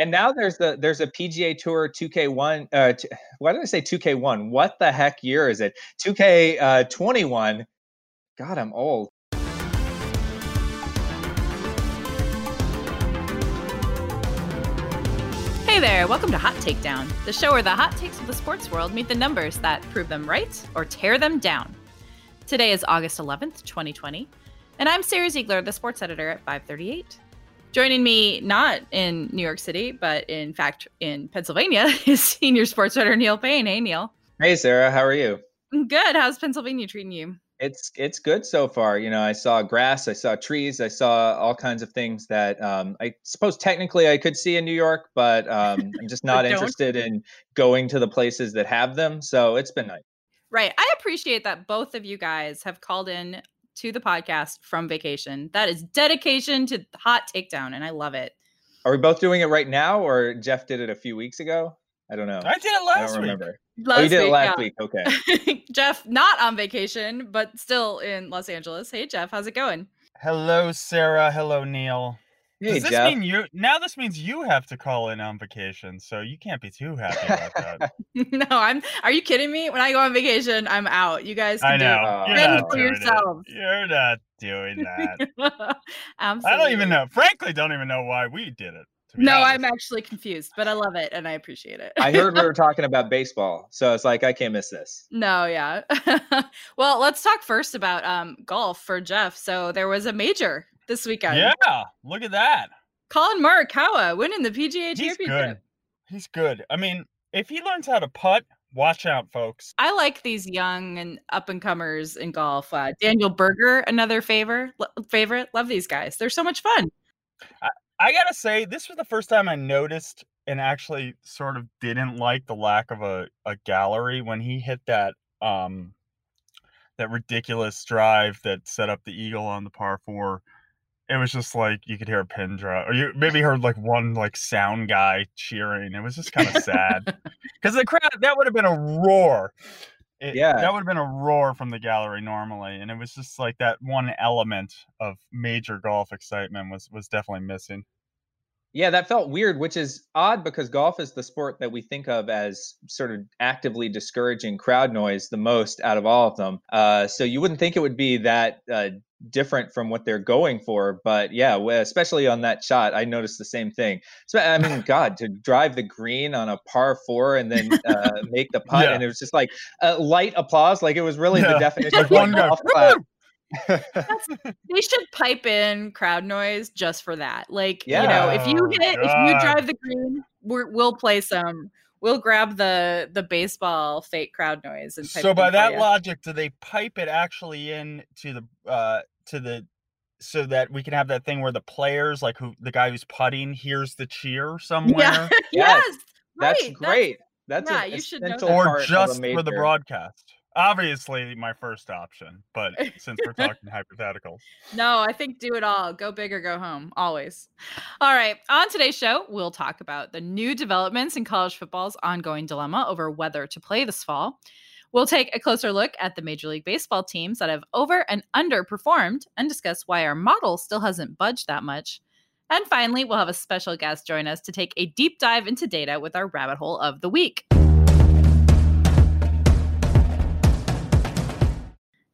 And now there's the there's a PGA Tour 2K1. Uh, t- why did I say 2K1? What the heck year is it? 2K21. Uh, God, I'm old. Hey there, welcome to Hot Takedown, the show where the hot takes of the sports world meet the numbers that prove them right or tear them down. Today is August 11th, 2020, and I'm Sara Ziegler, the sports editor at 538. Joining me, not in New York City, but in fact in Pennsylvania, is senior sports writer Neil Payne. Hey, Neil. Hey, Sara. How are you? Good. How's Pennsylvania treating you? It's it's good so far. You know, I saw grass, I saw trees, I saw all kinds of things that um, I suppose technically I could see in New York, but um, I'm just not interested in going to the places that have them. So it's been nice. Right. I appreciate that both of you guys have called in to the podcast from vacation. That is dedication to hot takedown, and I love it. Are we both doing it right now, or Jeff did it a few weeks ago? I don't know. I did it last I don't remember. week. Last oh, you did week, it last yeah. week. Okay. Jeff, not on vacation, but still in Los Angeles. Hey, Jeff, how's it going? Hello, Sara. Hello, Neil. Hey, Does this Jeff. mean you now? This means you have to call in on vacation, so you can't be too happy about that. no, I'm. Are you kidding me? When I go on vacation, I'm out. You guys, can I know. Do You're not for yourselves. It. You're not doing that. Absolutely. I don't even know. Frankly, don't even know why we did it. No, honest. I'm actually confused, but I love it and I appreciate it. I heard we were talking about baseball, so it's like I can't miss this. No, yeah. well, let's talk first about um, golf for Jeff. So there was a major this weekend. Yeah, look at that. Collin Morikawa winning the PGA He's Championship. Good. He's good. I mean, if he learns how to putt, watch out, folks. I like these young and up and comers in golf. Uh, Daniel Berger, another favor favorite. Love these guys. They're so much fun. I, I gotta say, this was the first time I noticed and actually sort of didn't like the lack of a, a gallery when he hit that um that ridiculous drive that set up the eagle on the par four it was just like you could hear a pin drop, or you maybe heard like one like sound guy cheering. It was just kind of sad because the crowd that would have been a roar. It, yeah, that would have been a roar from the gallery normally, and it was just like that one element of major golf excitement was was definitely missing. Yeah, that felt weird, which is odd because golf is the sport that we think of as sort of actively discouraging crowd noise the most out of all of them. Uh, so you wouldn't think it would be that uh, different from what they're going for. But yeah, especially on that shot, I noticed the same thing. So I mean, God, to drive the green on a par four and then uh, make the putt, yeah. and it was just like a light applause, like it was really yeah. the definition of one golf clap they should pipe in crowd noise just for that. Like, yeah. you know, if you hit, oh, if you drive the green, we will play some. We'll grab the the baseball fake crowd noise and. so by that logic, do they pipe it actually in to the uh to the so that we can have that thing where the players, like who the guy who's putting, hears the cheer somewhere? Yeah. yes, that's right. great. That's, that's yeah, you should know or just for the broadcast obviously my first option, but since we're talking hypotheticals. No, I think do it all. Go big or go home, always. All right. On today's show, we'll talk about the new developments in college football's ongoing dilemma over whether to play this fall. We'll take a closer look at the Major League Baseball teams that have over and underperformed and discuss why our model still hasn't budged that much. And finally, we'll have a special guest join us to take a deep dive into data with our rabbit hole of the week.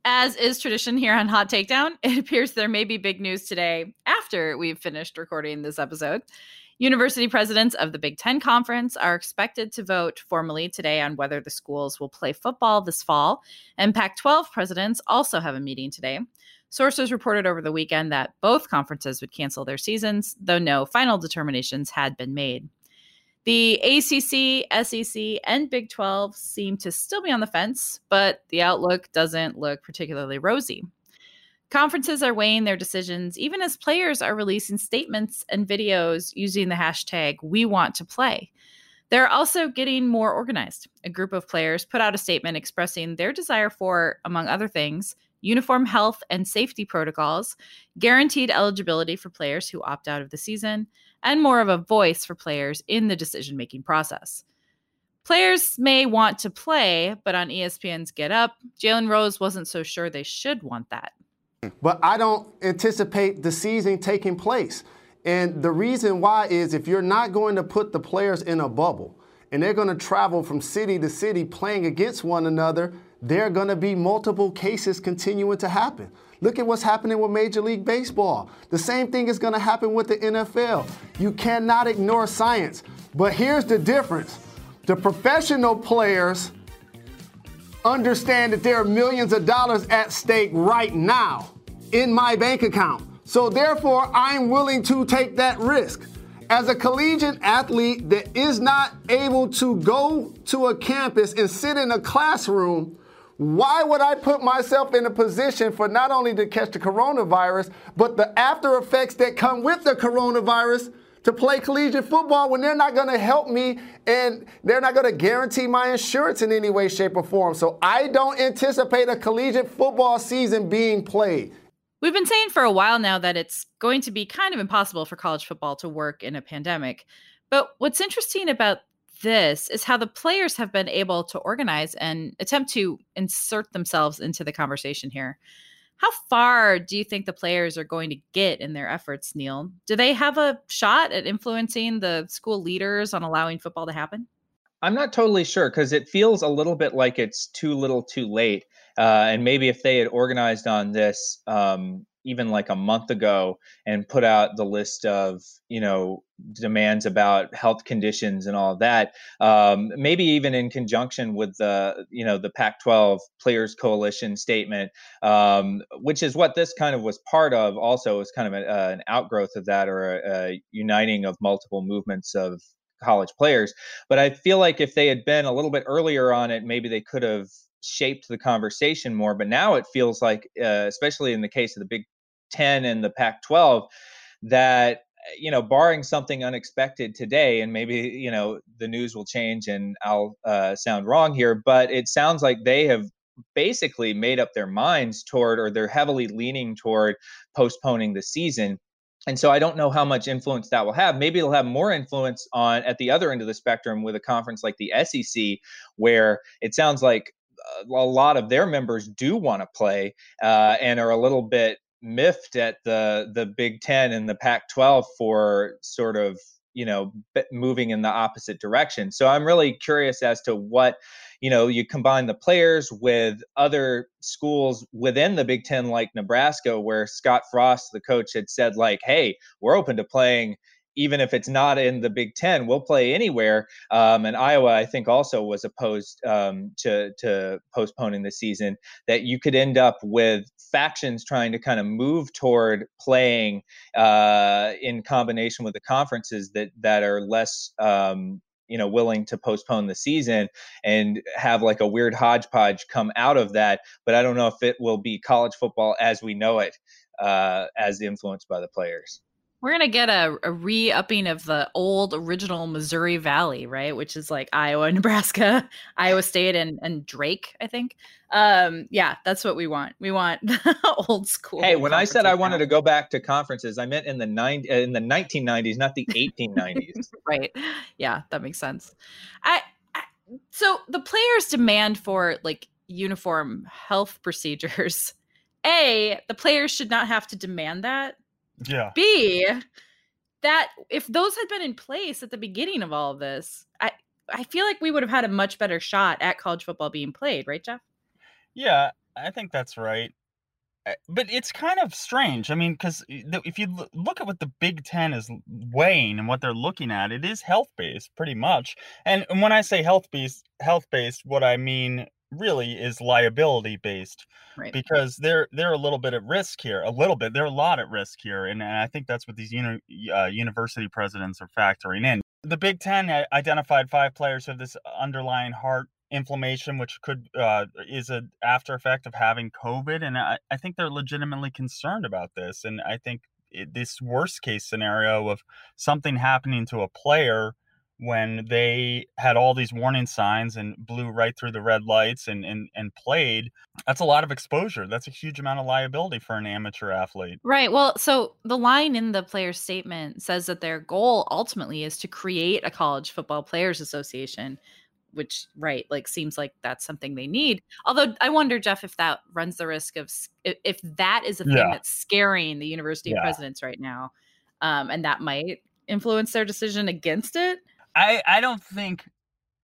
As is tradition here on Hot Takedown, it appears there may be big news today after we've finished recording this episode. University presidents of the Big Ten Conference are expected to vote formally today on whether the schools will play football this fall, and Pac 12 presidents also have a meeting today. Sources reported over the weekend that both conferences would cancel their seasons, though no final determinations had been made. The ACC, SEC, and Big 12 seem to still be on the fence, but the outlook doesn't look particularly rosy. Conferences are weighing their decisions even as players are releasing statements and videos using the hashtag we want to play. They're also getting more organized. A group of players put out a statement expressing their desire for, among other things, uniform health and safety protocols, guaranteed eligibility for players who opt out of the season, and more of a voice for players in the decision making process. Players may want to play, but on ESPN's Get Up, Jalen Rose wasn't so sure they should want that. But I don't anticipate the season taking place. And the reason why is if you're not going to put the players in a bubble and they're going to travel from city to city playing against one another, there are going to be multiple cases continuing to happen. Look at what's happening with Major League Baseball. The same thing is going to happen with the NFL. You cannot ignore science. But here's the difference the professional players understand that there are millions of dollars at stake right now in my bank account. So therefore, I'm willing to take that risk. As a collegiate athlete that is not able to go to a campus and sit in a classroom, why would I put myself in a position for not only to catch the coronavirus, but the after effects that come with the coronavirus to play collegiate football when they're not going to help me and they're not going to guarantee my insurance in any way, shape, or form. So I don't anticipate a collegiate football season being played. We've been saying for a while now that it's going to be kind of impossible for college football to work in a pandemic. But what's interesting about this is how the players have been able to organize and attempt to insert themselves into the conversation here. How far do you think the players are going to get in their efforts, Neil? Do they have a shot at influencing the school leaders on allowing football to happen? I'm not totally sure because it feels a little bit like it's too little too late. Uh, and maybe if they had organized on this um, even like a month ago and put out the list of you know demands about health conditions and all of that um, maybe even in conjunction with the you know the pac 12 players coalition statement um, which is what this kind of was part of also is kind of a, uh, an outgrowth of that or a, a uniting of multiple movements of college players. But i feel like if they had been a little bit earlier on it maybe they could have shaped the conversation more. But now it feels like, uh, especially in the case of the Big 10 and the Pac 12 that you know barring something unexpected today and maybe you know the news will change and i'll uh, sound wrong here but it sounds like they have basically made up their minds toward or they're heavily leaning toward postponing the season and so i don't know how much influence that will have maybe it'll have more influence on at the other end of the spectrum with a conference like the sec where it sounds like a lot of their members do want to play uh, and are a little bit miffed at the the Big Ten and the Pac-12 for sort of you know moving in the opposite direction. So I'm really curious as to what you know you combine the players with other schools within the Big Ten, like Nebraska, where Scott Frost, the coach, had said like, "Hey, we're open to playing." Even if it's not in the Big Ten, we'll play anywhere. Um, and Iowa, I think, also was opposed um, to to postponing the season. That you could end up with factions trying to kind of move toward playing uh, in combination with the conferences that that are less. Um, you know, willing to postpone the season and have like a weird hodgepodge come out of that. But I don't know if it will be college football as we know it, uh, as influenced by the players. We're gonna get a, a re-upping of the old original Missouri Valley, right? Which is like Iowa, Nebraska, Iowa State, and and Drake, I think. Um, yeah, that's what we want. We want the old school. Hey, when I said I wanted to go back to conferences, I meant in the nine in the 1990s, not the 1890s. right. Yeah, that makes sense. I, I so the players' demand for like uniform health procedures. A, the players should not have to demand that yeah. B, that if those had been in place at the beginning of all of this, I I feel like we would have had a much better shot at college football being played, right, Jeff? Yeah, I think that's right. Eh, but it's kind of strange. I mean, because if you look at what the Big Ten is weighing and what they're looking at, it is health based, pretty much. And when I say health based, health based, what I mean really is liability based right. because they're they're a little bit at risk here a little bit they're a lot at risk here and, and i think that's what these uni- uh, university presidents are factoring in the big ten identified five players who have this underlying heart inflammation which could uh, is a after effect of having covid and I, I think they're legitimately concerned about this and i think it, this worst case scenario of something happening to a player when they had all these warning signs and blew right through the red lights and, and and played that's a lot of exposure that's a huge amount of liability for an amateur athlete right well so the line in the player's statement says that their goal ultimately is to create a college football players association which right like seems like that's something they need although i wonder jeff if that runs the risk of if that is a thing yeah. that's scaring the university yeah. presidents right now um, and that might influence their decision against it. I I don't think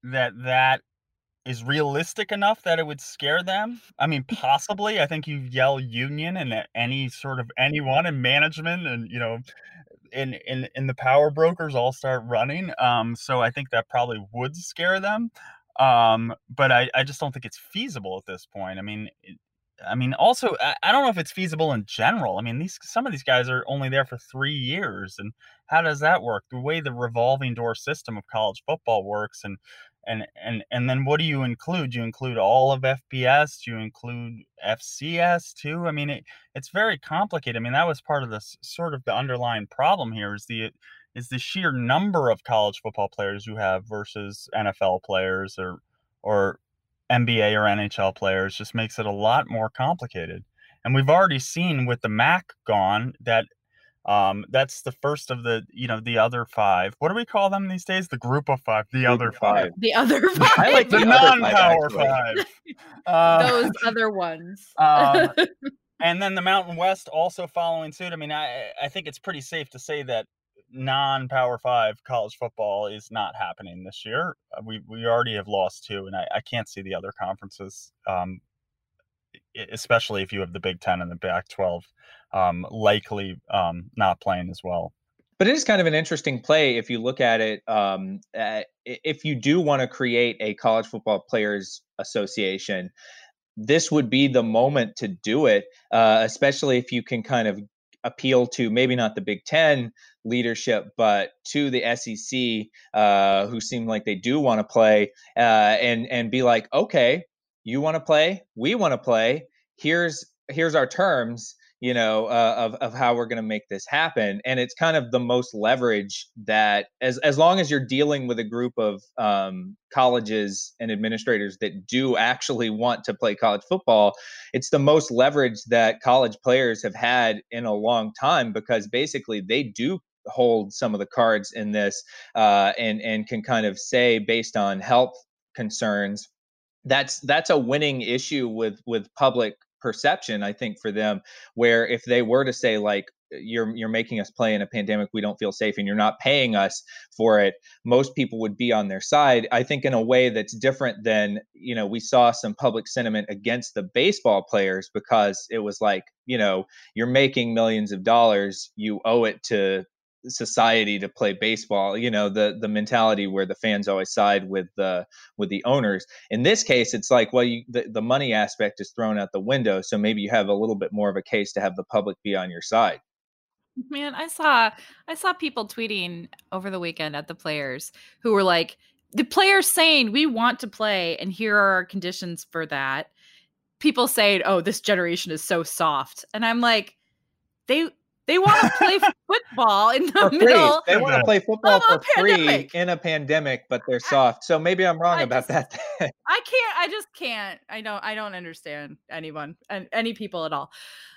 that that is realistic enough that it would scare them. I mean, possibly. I think you yell union and any sort of anyone in management and you know, in in in the power brokers all start running. Um, so I think that probably would scare them. Um, but I I just don't think it's feasible at this point. I mean. I mean, also, I, I don't know if it's feasible in general. I mean, these some of these guys are only there for three years, and how does that work? The way the revolving door system of college football works, and and and and then what do you include? You include all of FBS. You include FCS too. I mean, it, it's very complicated. I mean, that was part of the sort of the underlying problem here is the is the sheer number of college football players you have versus NFL players or or NBA or NHL players just makes it a lot more complicated. And we've already seen with the MAC gone that um, that's the first of the, you know, the other five. What do we call them these days? The group of five, the group other five. five. The other five. I like the, the non-power five. Uh, Those other ones. um, and then the Mountain West also following suit. I mean, I I think it's pretty safe to say that non-power five college football is not happening this year. Uh, we we already have lost two, and I, I can't see the other conferences, um, especially if you have the Big Ten and the Pac twelve um, likely um, not playing as well. But it is kind of an interesting play if you look at it. Um, if you do want to create a college football players association, this would be the moment to do it, uh, especially if you can kind of appeal to maybe not the Big Ten leadership, but to the SEC, uh, who seem like they do want to play, uh, and and be like, okay, you want to play, we want to play. Here's here's our terms you know, uh, of of how we're going to make this happen. And it's kind of the most leverage that, as as long as you're dealing with a group of um, colleges and administrators that do actually want to play college football, it's the most leverage that college players have had in a long time because basically they do hold some of the cards in this uh, and and can kind of say based on health concerns that's that's a winning issue with with public perception i think for them where if they were to say like you're you're making us play in a pandemic we don't feel safe and you're not paying us for it most people would be on their side i think in a way that's different than you know we saw some public sentiment against the baseball players because it was like you know you're making millions of dollars you owe it to society to play baseball you know the the mentality where the fans always side with the with the owners. In this case it's like well you, the, the money aspect is thrown out the window so maybe you have a little bit more of a case to have the public be on your side. Man i saw i saw people tweeting over the weekend at the players who were like the players saying we want to play and here are our conditions for that. People saying oh this generation is so soft. And i'm like they they want to play football in the middle. They want to play football for free in a pandemic, but they're soft. So maybe I'm wrong I about just, that. I can't. I just can't. I don't. I don't understand anyone and any people at all.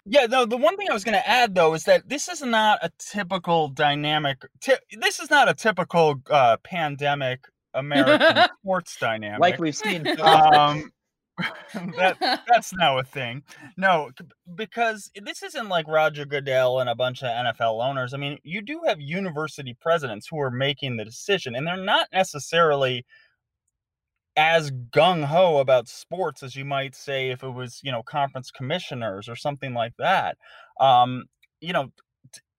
Yeah. No. The one thing I was going to add though is that this is not a typical dynamic. T- this is not a typical uh, pandemic American sports dynamic, like we've seen. Um, that that's now a thing. No, because this isn't like Roger Goodell and a bunch of NFL owners. I mean, you do have university presidents who are making the decision, and they're not necessarily as gung ho about sports as you might say if it was, you know, conference commissioners or something like that. Um, you know,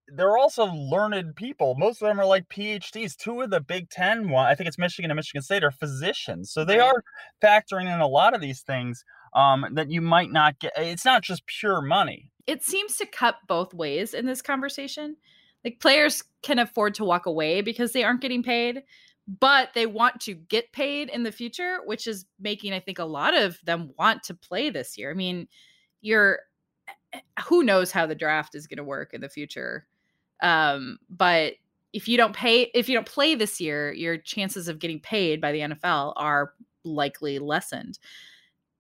they're also learned people. Most of them are like PhDs. Two of the Big Ten, one I think it's Michigan and Michigan State, are physicians. So they are factoring in a lot of these things um, that you might not get. It's not just pure money. It seems to cut both ways in this conversation. Like players can afford to walk away because they aren't getting paid, but they want to get paid in the future, which is making I think a lot of them want to play this year. I mean, you're eh, eh, who knows how the draft is going to work in the future um, but if you don't pay, if you don't play this year, your chances of getting paid by the NFL are likely lessened.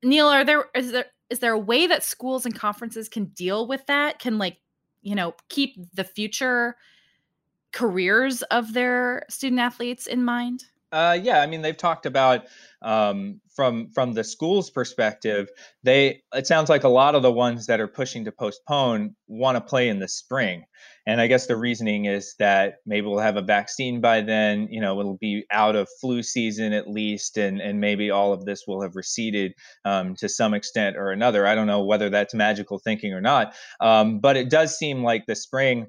Neil, are there is there is there a way that schools and conferences can deal with that? Can like you know keep the future careers of their student athletes in mind? Uh, yeah, I mean they've talked about um, from from the school's perspective. They it sounds like a lot of the ones that are pushing to postpone want to play in the spring, and I guess the reasoning is that maybe we'll have a vaccine by then. You know, it'll be out of flu season at least, and and maybe all of this will have receded um, to some extent or another. I don't know whether that's magical thinking or not, um, but it does seem like the spring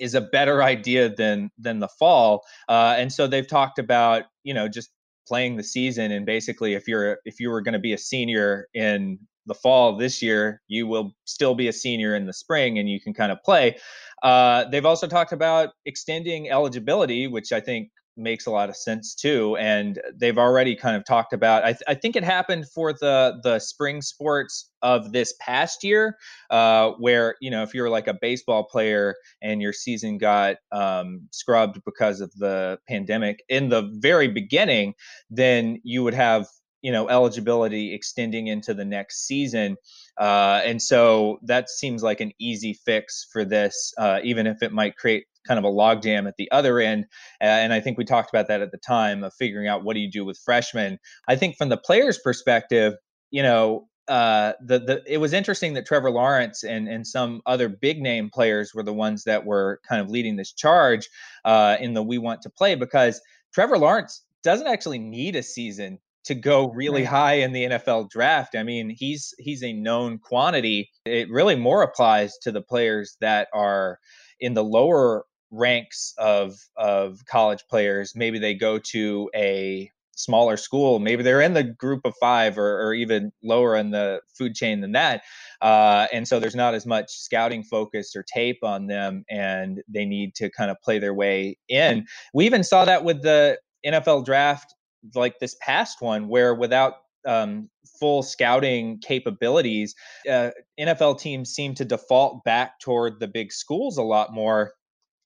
is a better idea than than the fall. Uh, and so they've talked about you know just playing the season and basically if you're if you were going to be a senior in the fall this year, you will still be a senior in the spring and you can kind of play. Uh, they've also talked about extending eligibility, which I think makes a lot of sense too. And they've already kind of talked about. I, th- I think it happened for the the spring sports of this past year, uh, where you know if you're like a baseball player and your season got um, scrubbed because of the pandemic in the very beginning, then you would have you know eligibility extending into the next season uh, and so that seems like an easy fix for this uh, even if it might create kind of a logjam at the other end and i think we talked about that at the time of figuring out what do you do with freshmen i think from the players perspective you know uh, the the it was interesting that Trevor Lawrence and and some other big name players were the ones that were kind of leading this charge uh, in the we want to play because Trevor Lawrence doesn't actually need a season to go really right. high in the NFL draft. I mean, he's he's a known quantity. It really more applies to the players that are in the lower ranks of of college players. Maybe they go to a smaller school. Maybe they're in the group of five or, or even lower in the food chain than that. Uh, and so there's not as much scouting focus or tape on them, and they need to kind of play their way in. We even saw that with the NFL draft like this past one where without um, full scouting capabilities, uh, NFL teams seem to default back toward the big schools a lot more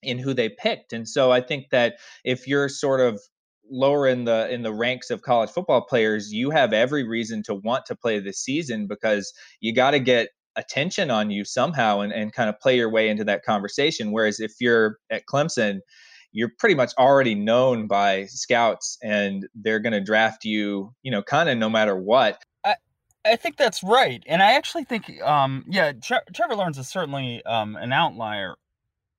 in who they picked. And so I think that if you're sort of lower in the in the ranks of college football players, you have every reason to want to play this season because you got to get attention on you somehow and, and kind of play your way into that conversation. Whereas if you're at Clemson, you're pretty much already known by scouts and they're going to draft you, you know, kind of no matter what. I, I think that's right. And I actually think, um, yeah, Tre- Trevor Lawrence is certainly um, an outlier.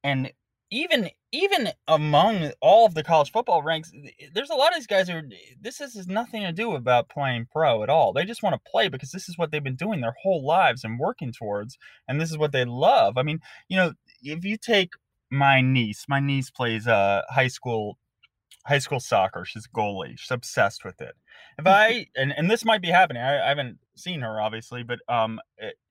And even even among all of the college football ranks, there's a lot of these guys who are, this has nothing to do about playing pro at all. They just want to play because this is what they've been doing their whole lives and working towards, and this is what they love. I mean, you know, if you take my niece. My niece plays uh high school high school soccer. She's a goalie. She's obsessed with it. If I and, and this might be happening. I, I haven't seen her obviously, but um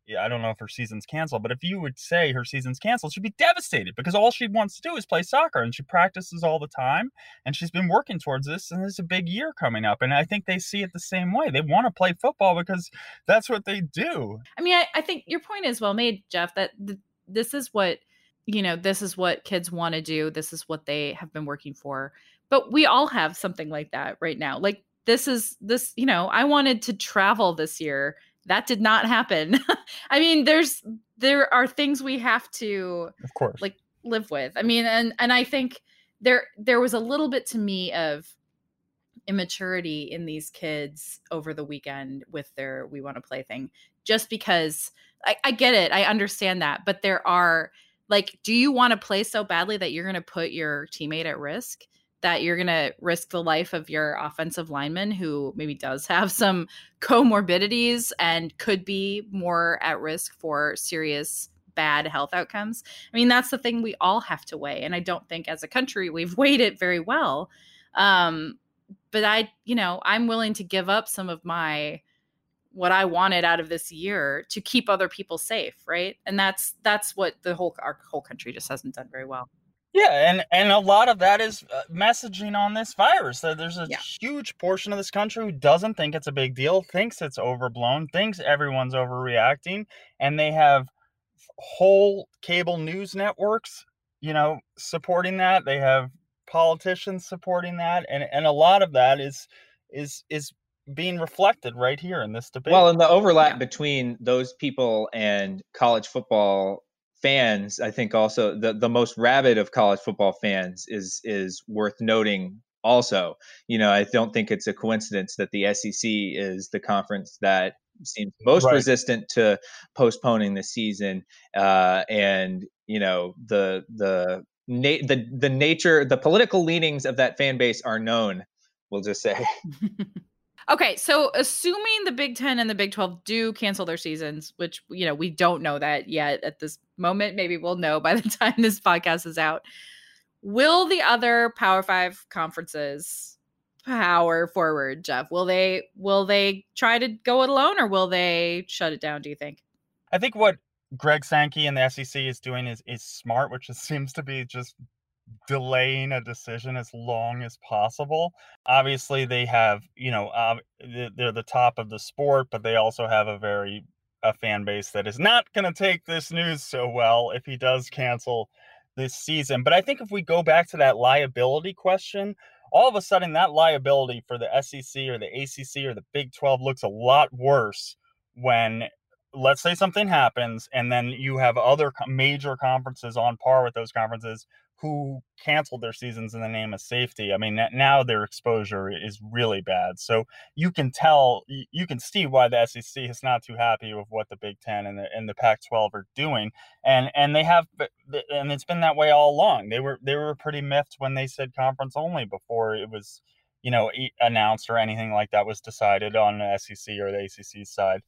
it, I don't know if her season's canceled, but if you would say her season's canceled, she'd be devastated because all she wants to do is play soccer and she practices all the time and she's been working towards this and there's a big year coming up. And I think they see it the same way. They want to play football because that's what they do. I mean, I, I think your point is well made, Jeff, that th- this is what – you know, this is what kids want to do. This is what they have been working for. But we all have something like that right now. Like this is this, you know, I wanted to travel this year. That did not happen. I mean, there's there are things we have to of course like live with. I mean, and and I think there there was a little bit to me of immaturity in these kids over the weekend with their we want to play thing just because I, I get it i understand that but there are like do you want to play so badly that you're going to put your teammate at risk that you're going to risk the life of your offensive lineman who maybe does have some comorbidities and could be more at risk for serious bad health outcomes i mean that's the thing we all have to weigh and i don't think as a country we've weighed it very well um but i you know i'm willing to give up some of my what I wanted out of this year to keep other people safe, right? And that's that's what the whole our whole country just hasn't done very well. Yeah, and and a lot of that is uh, messaging on this virus. There's a yeah. huge portion of this country who doesn't think it's a big deal, thinks it's overblown, thinks everyone's overreacting, and they have whole cable news networks, you know, supporting that. They have politicians supporting that, and and a lot of that is is is being reflected right here in this debate. Well, and the overlap yeah. between those people and college football fans, I think also the, the most rabid of college football fans is is worth noting also. You know, I don't think it's a coincidence that the SEC is the conference that seems most right. resistant to postponing the season uh, and you know the the na- the the nature the political leanings of that fan base are known we'll just say okay so assuming the big 10 and the big 12 do cancel their seasons which you know we don't know that yet at this moment maybe we'll know by the time this podcast is out will the other power five conferences power forward jeff? Will they will they try to go it alone or will they shut it down do you think? I think what Greg Sankey and the SEC is doing is is smart, which seems to be just delaying a decision as long as possible. Obviously, they have you know uh, they're the top of the sport, but they also have a very a fan base that is not going to take this news so well if he does cancel this season. But I think if we go back to that liability question, all of a sudden that liability for the SEC or the ACC or the Big 12 looks a lot worse when let's say something happens and then you have other major conferences on par with those conferences who canceled their seasons in the name of safety. I mean, now their exposure is really bad. So you can tell, you can see why the SEC is not too happy with what the Big Ten and the and the Pac-12 are doing, and and they have, and it's been that way all along. They were they were pretty miffed when they said conference only before it was, you know, announced or anything like that was decided on the SEC or the ACC side.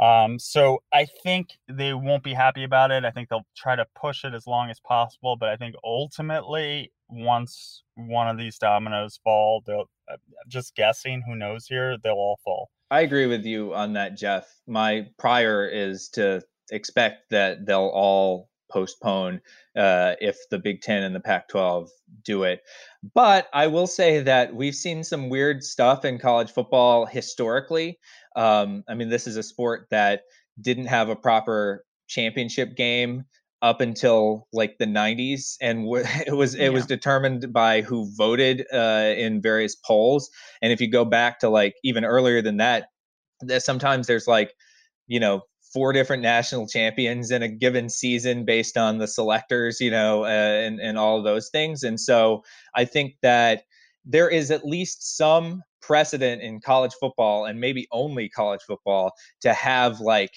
Um, so I think they won't be happy about it. I think they'll try to push it as long as possible. But I think ultimately, once one of these dominoes fall, they'll uh, just guessing. Who knows here? They'll all fall. I agree with you on that, Jeff. My prior is to expect that they'll all postpone uh, if the Big Ten and the Pac 12 do it. But I will say that we've seen some weird stuff in college football historically. Um, I mean, this is a sport that didn't have a proper championship game up until like the 90s and w- it was it yeah. was determined by who voted uh, in various polls and if you go back to like even earlier than that that sometimes there's like you know four different national champions in a given season based on the selectors you know uh, and and all of those things. And so i think that there is at least some precedent in college football and maybe only college football to have like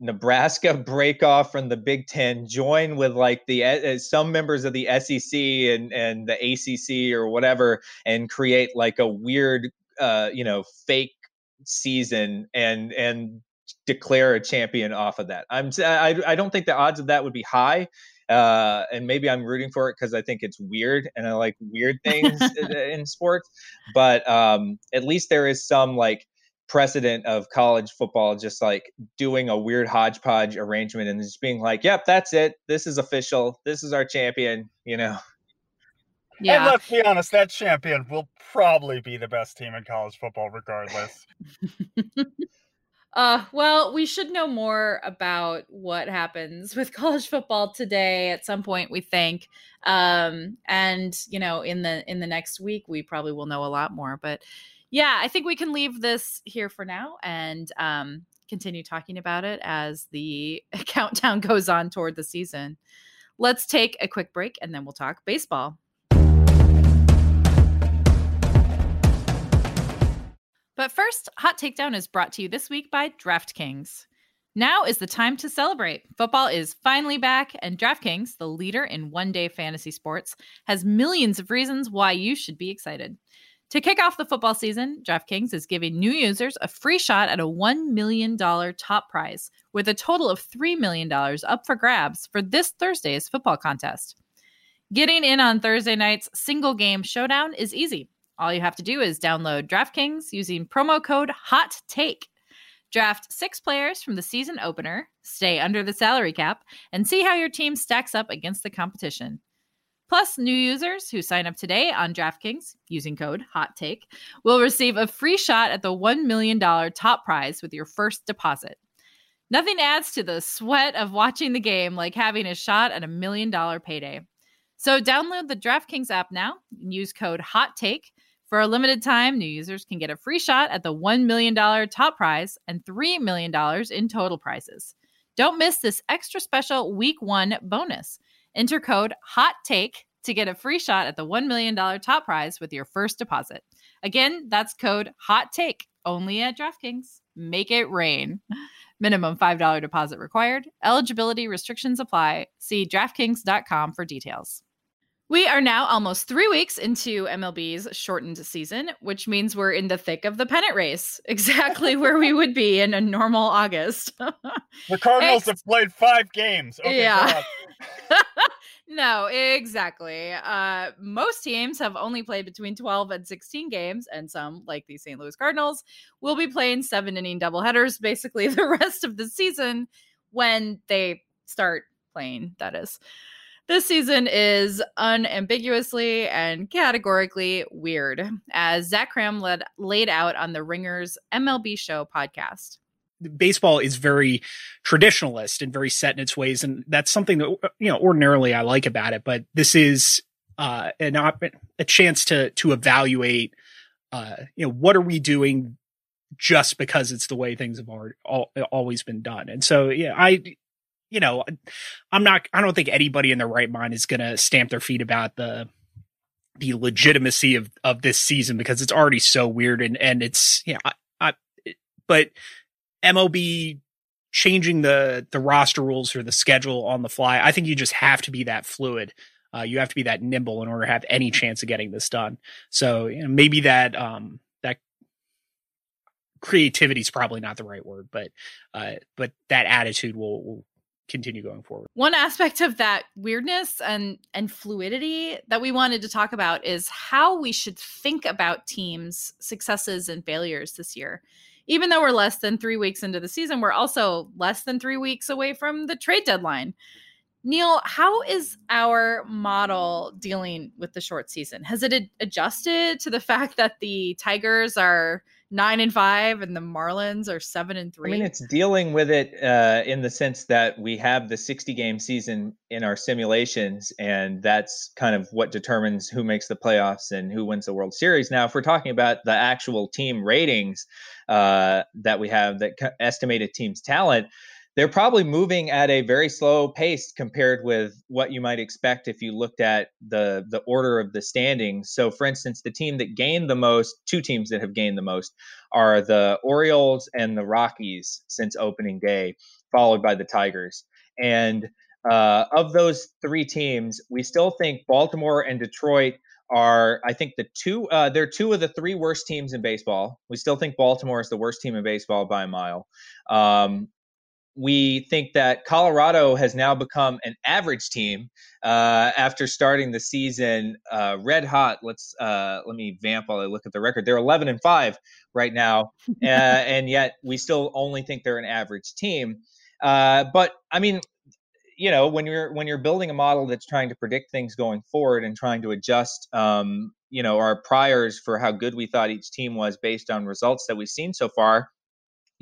Nebraska break off from the Big Ten, join with like the uh, some members of the SEC and and the ACC or whatever, and create like a weird, uh, you know, fake season and and declare a champion off of that. I'm I I don't think the odds of that would be high. Uh, and maybe I'm rooting for it because I think it's weird and I like weird things in sports. But um, at least there is some like precedent of college football just like doing a weird hodgepodge arrangement and just being like, "Yep, that's it. This is official. This is our champion." You know. Yeah. And let's be honest, that champion will probably be the best team in college football, regardless. Uh, well, we should know more about what happens with college football today at some point. We think, um, and you know, in the in the next week, we probably will know a lot more. But yeah, I think we can leave this here for now and um, continue talking about it as the countdown goes on toward the season. Let's take a quick break and then we'll talk baseball. But first, Hot Takedown is brought to you this week by DraftKings. Now is the time to celebrate. Football is finally back, and DraftKings, the leader in one day fantasy sports, has millions of reasons why you should be excited. To kick off the football season, DraftKings is giving new users a free shot at a $1 million top prize, with a total of $3 million up for grabs for this Thursday's football contest. Getting in on Thursday night's single game showdown is easy. All you have to do is download DraftKings using promo code HOT TAKE. Draft six players from the season opener, stay under the salary cap, and see how your team stacks up against the competition. Plus, new users who sign up today on DraftKings using code HOTTAKE will receive a free shot at the $1 million top prize with your first deposit. Nothing adds to the sweat of watching the game like having a shot at a million dollar payday. So download the DraftKings app now and use code HOTTAKE for a limited time, new users can get a free shot at the $1 million top prize and $3 million in total prizes. Don't miss this extra special week one bonus. Enter code HOT TAKE to get a free shot at the $1 million top prize with your first deposit. Again, that's code HOT TAKE only at DraftKings. Make it rain. Minimum $5 deposit required. Eligibility restrictions apply. See DraftKings.com for details. We are now almost three weeks into MLB's shortened season, which means we're in the thick of the pennant race, exactly where we would be in a normal August. the Cardinals Ex- have played five games. Okay, yeah. no, exactly. Uh, most teams have only played between 12 and 16 games, and some, like the St. Louis Cardinals, will be playing seven inning doubleheaders basically the rest of the season when they start playing, that is. This season is unambiguously and categorically weird, as Zach Kram led, laid out on the Ringers MLB Show podcast. Baseball is very traditionalist and very set in its ways and that's something that you know ordinarily I like about it but this is uh an op- a chance to to evaluate uh you know what are we doing just because it's the way things have always been done. And so yeah I you know I'm not I don't think anybody in their right mind is going to stamp their feet about the the legitimacy of of this season because it's already so weird and and it's you know I, I but MLB changing the the roster rules or the schedule on the fly. I think you just have to be that fluid. Uh, you have to be that nimble in order to have any chance of getting this done. So you know, maybe that um, that creativity is probably not the right word, but uh, but that attitude will, will continue going forward. One aspect of that weirdness and and fluidity that we wanted to talk about is how we should think about teams' successes and failures this year even though we're less than three weeks into the season, we're also less than three weeks away from the trade deadline. Neil, how is our model dealing with the short season? Has it adjusted to the fact that the Tigers are nine and five and the Marlins are seven and three? I mean, it's dealing with it uh, in the sense that we have the 60 game season in our simulations, and that's kind of what determines who makes the playoffs and who wins the World Series. Now, if we're talking about the actual team ratings uh, that we have that estimate a team's talent, they're probably moving at a very slow pace compared with what you might expect if you looked at the the order of the standings. So for instance, the team that gained the most, two teams that have gained the most are the Orioles and the Rockies since opening day, followed by the Tigers. And uh, of those three teams, we still think Baltimore and Detroit are, I think, the two. Uh, they're two of the three worst teams in baseball. We still think Baltimore is the worst team in baseball by a mile. Um, we think that Colorado has now become an average team uh, after starting the season uh, red hot. Let's uh, let me vamp while I look at the record. They're 11 and five right now, uh, and yet we still only think they're an average team. Uh, but I mean, you know, when you're when you're building a model that's trying to predict things going forward and trying to adjust, um, you know, our priors for how good we thought each team was based on results that we've seen so far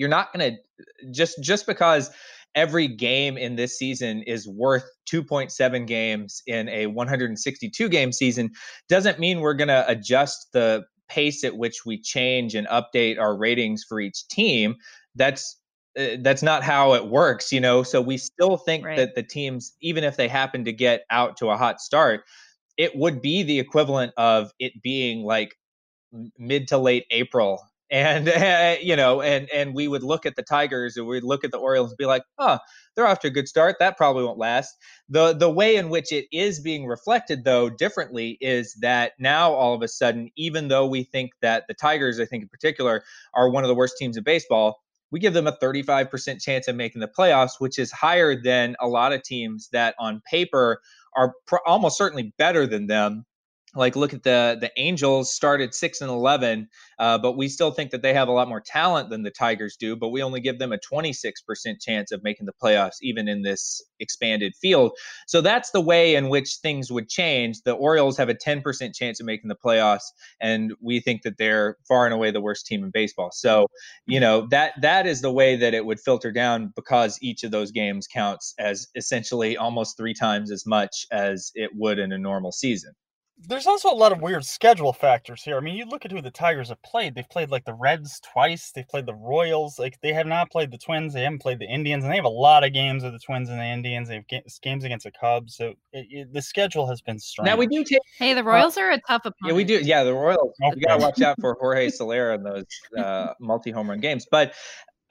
you're not going to just just because every game in this season is worth 2.7 games in a 162 game season doesn't mean we're going to adjust the pace at which we change and update our ratings for each team that's uh, that's not how it works you know so we still think right. that the teams even if they happen to get out to a hot start it would be the equivalent of it being like mid to late april and uh, you know and and we would look at the tigers and we'd look at the orioles and be like oh they're off to a good start. That probably won't last. The the way in which it is being reflected though differently is that now all of a sudden even though we think that the tigers i think in particular are one of the worst teams in baseball we give them a 35% chance of making the playoffs which is higher than a lot of teams that on paper are pr- almost certainly better than them like look at the the angels started 6 and 11 uh, but we still think that they have a lot more talent than the tigers do but we only give them a 26% chance of making the playoffs even in this expanded field. So that's the way in which things would change. The orioles have a 10% chance of making the playoffs and we think that they're far and away the worst team in baseball. So you know that that is the way that it would filter down because each of those games counts as essentially almost three times as much as it would in a normal season there's also a lot of weird schedule factors here. I mean, you look at who the Tigers have played. They've played like the Reds twice. They've played the Royals. Like they have not played the Twins. They haven't played the Indians, and they have a lot of games with the Twins and the Indians. They have ga- games against the Cubs. So it, it, the schedule has been strong. Now we do take. Hey, the Royals are a tough opponent. Yeah, we do. Yeah, the Royals. Okay. We gotta watch out for Jorge Soler in those uh, multi home run games, but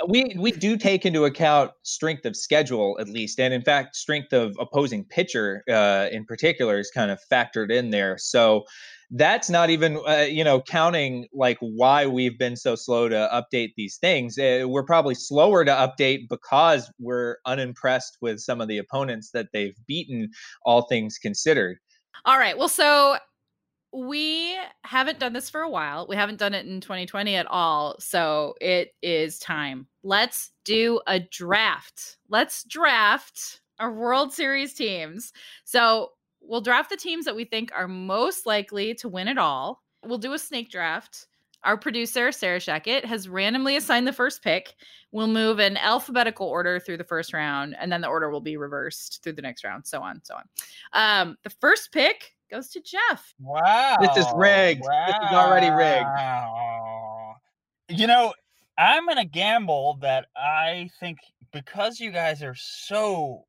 we we do take into account strength of schedule at least, and in fact, strength of opposing pitcher uh, in particular is kind of factored in there. So that's not even uh, you know counting like why we've been so slow to update these things uh, we're probably slower to update because we're unimpressed with some of the opponents that they've beaten all things considered All right. Well, so we haven't done this for a while. We haven't done it in 2020 at all. So it is time. Let's do a draft. Let's draft our World Series teams. So we'll draft the teams that we think are most likely to win it all. We'll do a snake draft. Our producer, Sarah Shackett, has randomly assigned the first pick. We'll move in alphabetical order through the first round, and then the order will be reversed through the next round, so on, so on. Um, the first pick goes to Jeff. Wow. This is rigged. This is already rigged. Wow. You know, I'm going to gamble that I think because you guys are so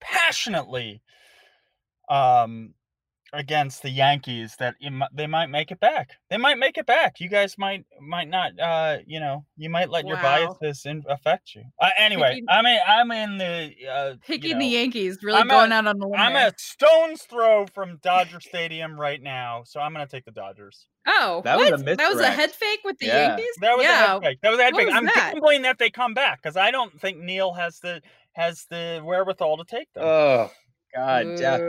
passionately um against the Yankees that it, they might make it back. They might make it back. You guys might might not uh you know, you might let your biases in, affect you. Uh, anyway, Picking- I mean I'm in the uh you Picking the Yankees, really I'm going a- out on the limb. I'm there. a stone's throw from Dodger Stadium right now, so I'm going to take the Dodgers. Oh, That was a what? That was a head fake with the Yeah. Yankees. That was a head fake. That was a head What fake. was I'm that? gambling that they come back because I don't think Neil has the has the wherewithal to take them. oh god jeff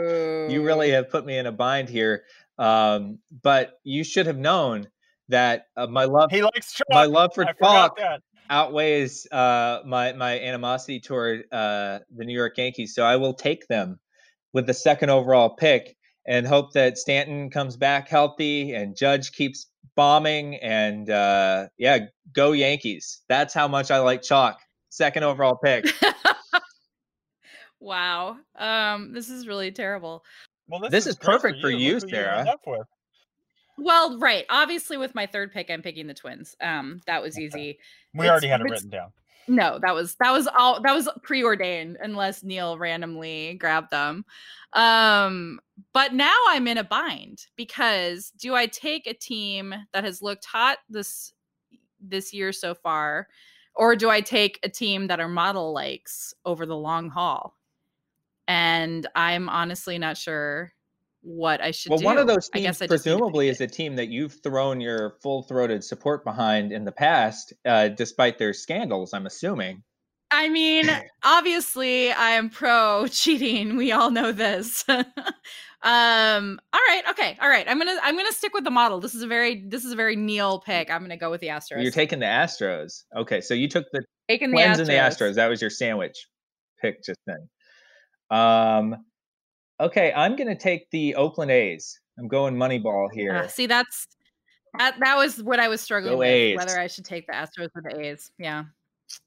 you really have put me in a bind here um, but you should have known that uh, my love he likes chalk. my love for I chalk outweighs uh, my my animosity toward uh, the New York Yankees. So I will take them with the second overall pick and hope that Stanton comes back healthy and Judge keeps bombing and uh, yeah, go Yankees. That's how much I like chalk. Second overall pick. Wow. Um, this is really terrible. Well, This is great perfect for you, Look who you Sara. end up with. Well, right. Obviously, with my third pick, I'm picking the Twins. Um, that was easy. We It's- already had it written down. No, that was that was all that was preordained unless Neil randomly grabbed them. Um, but now I'm in a bind because do I take a team that has looked hot this this year so far, or do I take a team that are model likes over the long haul? And I'm honestly not sure what I should Well, do. one of those I teams guess I need to presumably is a team that you've thrown your full-throated support behind in the past, uh, despite their scandals. I'm assuming. I mean, obviously, I am pro cheating. We all know this. um, all right, okay, all right. I'm gonna I'm gonna stick with the model. This is a very this is a very Neil pick. I'm gonna go with the Astros. You're taking the Astros. Okay, so you took the taking the Astros. and the Astros. That was your sandwich pick just then. Um, okay, I'm going to take the Oakland A's. I'm going Moneyball Ah, here. see, that's that, that was what I was struggling Go with A's. whether I should take the Astros or the A's. Yeah,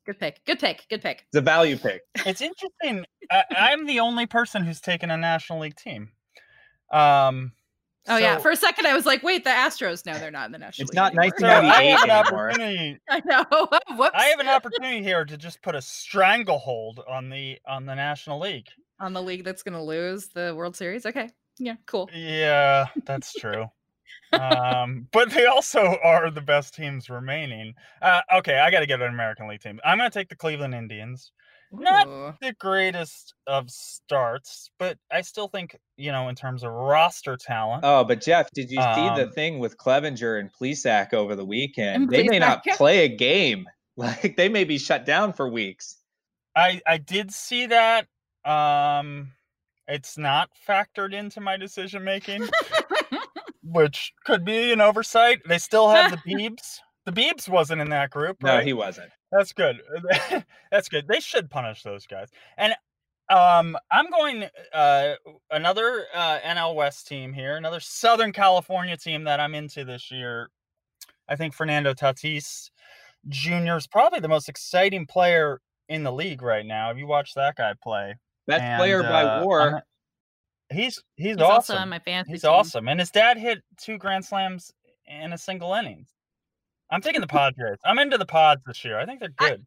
good pick. Good pick. Good pick. It's a value pick. It's interesting. I, I'm the only person who's taken a National League team. Um. Oh yeah, for a second I was like, wait, the Astros? No, they're not in the National. League. It's League not anymore. So I have an 1998 anymore. opportunity. I know. Whoops. I have an opportunity here to just put a stranglehold on the on the National League. On the league that's gonna lose the World Series. Okay. Yeah. Cool. Yeah, that's true. um, but they also are the best teams remaining. Uh, okay, I got to get an American League team. I'm going to take the Cleveland Indians. Not the greatest of starts, but I still think you know in terms of roster talent. Oh, but Jeff, did you see the Um, thing with Clevinger and Plesac over the weekend? And They may not Plesac. play a game. Like they may be shut down for weeks. I I did see that. Um, it's not factored into my decision making, which could be an oversight. They still have the Beebs. The Beebs wasn't in that group, No, he wasn't. That's good. That's good. They should punish those guys. And um, I'm going uh, another uh, NL West team here, another Southern California team that I'm into this year. I think Fernando Tatis Jr. is probably the most exciting player in the league right now. Have you watched that guy play? Best And, player by uh, I'm war. He's he's, He's also awesome. on my fantasy. he's team. awesome, and his dad hit two grand slams in a single inning. I'm taking the Padres. I'm into the Pods this year. I think they're good.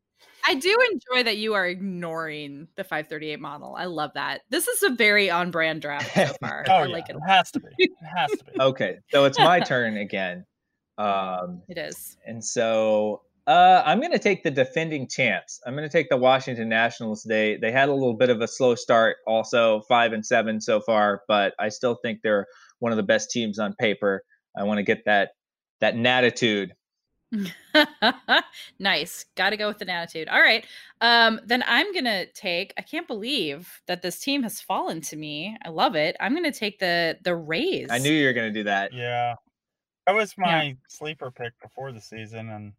I do enjoy that you are ignoring the 538 model. I love that. This is a very on brand draft so far. oh yeah, like it. it has to be. It has to be. Okay, so it's my turn again. Um, It is. and so uh, I'm going to take the defending champs. I'm going to take the Washington Nationals. They they had a little bit of a slow start, also five and seven so far, but I still think they're one of the best teams on paper. I want to get that that natitude. nice. Got to go with an attitude. All right. Um, then I'm gonna take. I can't believe that this team has fallen to me. I love it. I'm gonna take the the Rays. I knew you were going to do that. Yeah, that was my sleeper pick before the season, and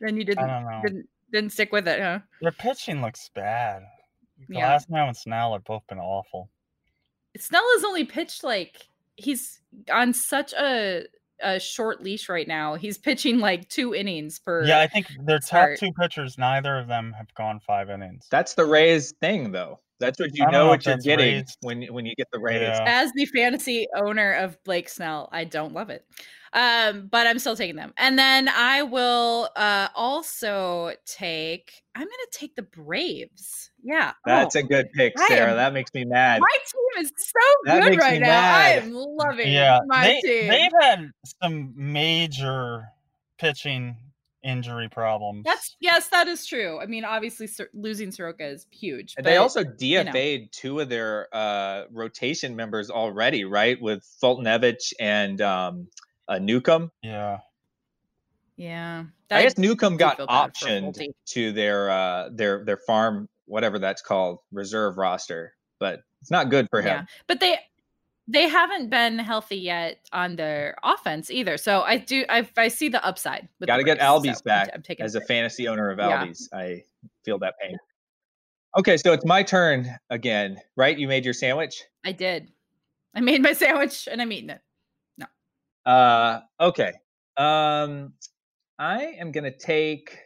Then you didn't don't know. didn't didn't stick with it, huh? Their pitching looks bad. Yeah. Glasnow and Snell have both been awful. Snell has only pitched like he's on such a a short leash right now. He's pitching like two innings per. Yeah, I think their top start. two pitchers, neither of them have gone five innings. That's the Rays thing, though. That's what you know know what you're getting Rays. when when you get the Rays. Yeah. As the fantasy owner of Blake Snell, I don't love it. Um, but I'm still taking them. And then I will uh also take I'm gonna take the Braves. Yeah. That's Oh, a good pick, Sara. am- That makes me mad. my team is so That good right me now. I am loving Yeah, my they, team. they've had some major pitching injury problems. That's yes, that is true. I mean, obviously, Sor- losing Soroka is huge. And they also know. DFA'd two of their uh, rotation members already, right? With Foltynewicz and um, uh, Newcomb. yeah. yeah. I guess Newcomb got feel optioned to their uh, their their farm, whatever that's called, reserve roster, but it's not good for him. Yeah, but they they haven't been healthy yet on their offense either. So I do I, I see the upside. Got to get Albies so I'm back t- I'm as a fantasy owner of Yeah. Albies. I feel that pain. Okay, so it's my turn again, right? You made your sandwich. I did. I made my sandwich and I'm eating it. No. Uh, okay. Um, I am gonna take.